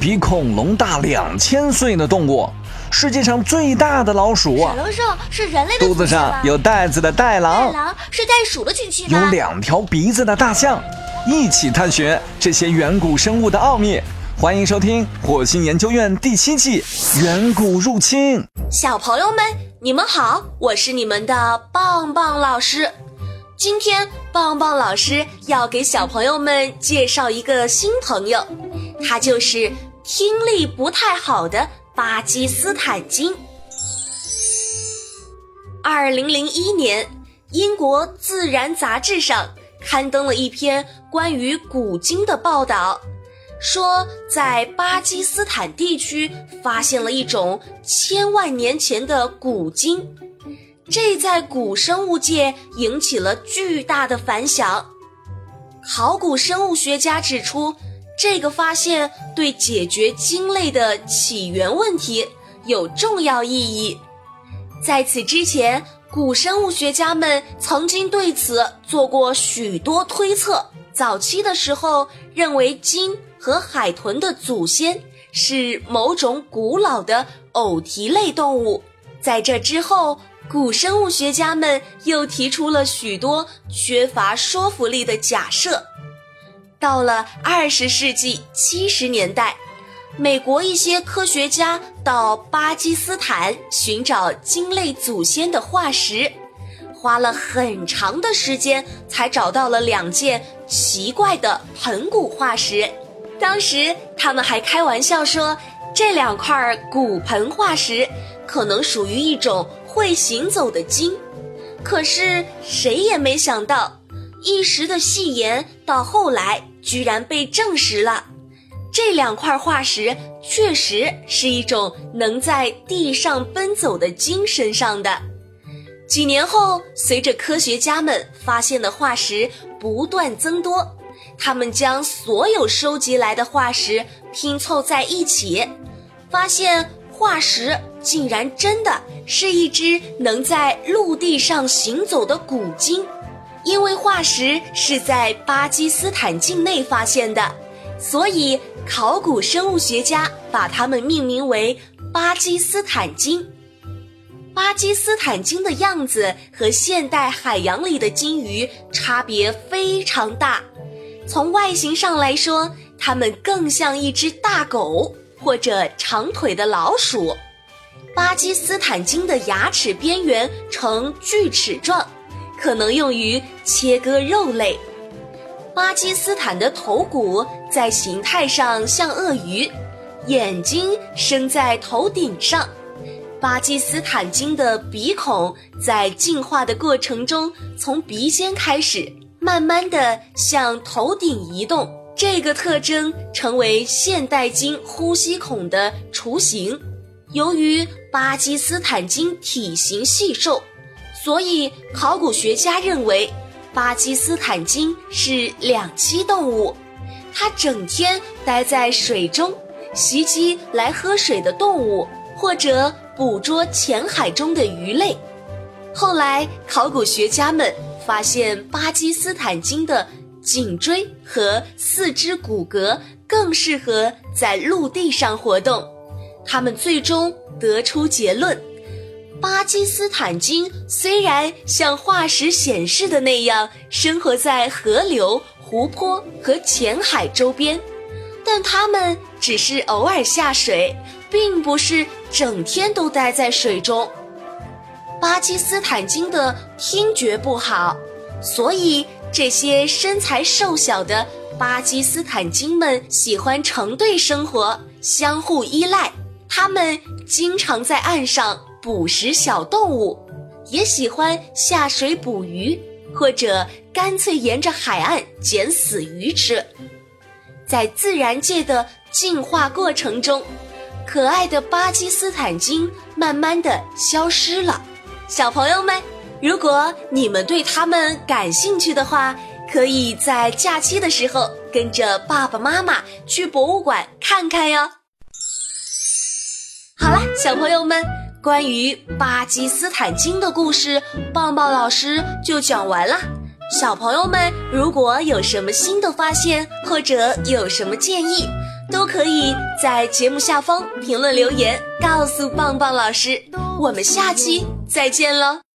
比恐龙大两千岁的动物，世界上最大的老鼠。小龙兽是人类的肚子上有袋子的袋狼。袋狼是袋鼠的亲戚有两条鼻子的大象。一起探寻这些远古生物的奥秘。欢迎收听《火星研究院》第七季《远古入侵》。小朋友们，你们好，我是你们的棒棒老师。今天，棒棒老师要给小朋友们介绍一个新朋友，他就是听力不太好的巴基斯坦鲸。二零零一年，英国《自然》杂志上刊登了一篇关于古鲸的报道。说，在巴基斯坦地区发现了一种千万年前的古鲸，这在古生物界引起了巨大的反响。考古生物学家指出，这个发现对解决鲸类的起源问题有重要意义。在此之前，古生物学家们曾经对此做过许多推测。早期的时候，认为鲸。和海豚的祖先是某种古老的偶蹄类动物。在这之后，古生物学家们又提出了许多缺乏说服力的假设。到了二十世纪七十年代，美国一些科学家到巴基斯坦寻找鲸类祖先的化石，花了很长的时间才找到了两件奇怪的盆骨化石。当时他们还开玩笑说，这两块骨盆化石可能属于一种会行走的鲸。可是谁也没想到，一时的戏言到后来居然被证实了。这两块化石确实是一种能在地上奔走的鲸身上的。几年后，随着科学家们发现的化石不断增多。他们将所有收集来的化石拼凑在一起，发现化石竟然真的是一只能在陆地上行走的古鲸。因为化石是在巴基斯坦境内发现的，所以考古生物学家把它们命名为巴基斯坦鲸。巴基斯坦鲸的样子和现代海洋里的鲸鱼差别非常大。从外形上来说，它们更像一只大狗或者长腿的老鼠。巴基斯坦鲸的牙齿边缘呈锯齿状，可能用于切割肉类。巴基斯坦的头骨在形态上像鳄鱼，眼睛生在头顶上。巴基斯坦鲸的鼻孔在进化的过程中从鼻尖开始。慢慢的向头顶移动，这个特征成为现代鲸呼吸孔的雏形。由于巴基斯坦鲸体型细瘦，所以考古学家认为巴基斯坦鲸是两栖动物。它整天待在水中，袭击来喝水的动物，或者捕捉浅海中的鱼类。后来，考古学家们。发现巴基斯坦鲸的颈椎和四肢骨骼更适合在陆地上活动，他们最终得出结论：巴基斯坦鲸虽然像化石显示的那样生活在河流、湖泊和浅海周边，但它们只是偶尔下水，并不是整天都待在水中。巴基斯坦鲸的听觉不好，所以这些身材瘦小的巴基斯坦鲸们喜欢成对生活，相互依赖。它们经常在岸上捕食小动物，也喜欢下水捕鱼，或者干脆沿着海岸捡死鱼吃。在自然界的进化过程中，可爱的巴基斯坦鲸慢慢的消失了。小朋友们，如果你们对它们感兴趣的话，可以在假期的时候跟着爸爸妈妈去博物馆看看哟。好了，小朋友们，关于巴基斯坦鲸的故事，棒棒老师就讲完了。小朋友们，如果有什么新的发现或者有什么建议，都可以在节目下方评论留言，告诉棒棒老师。我们下期再见喽。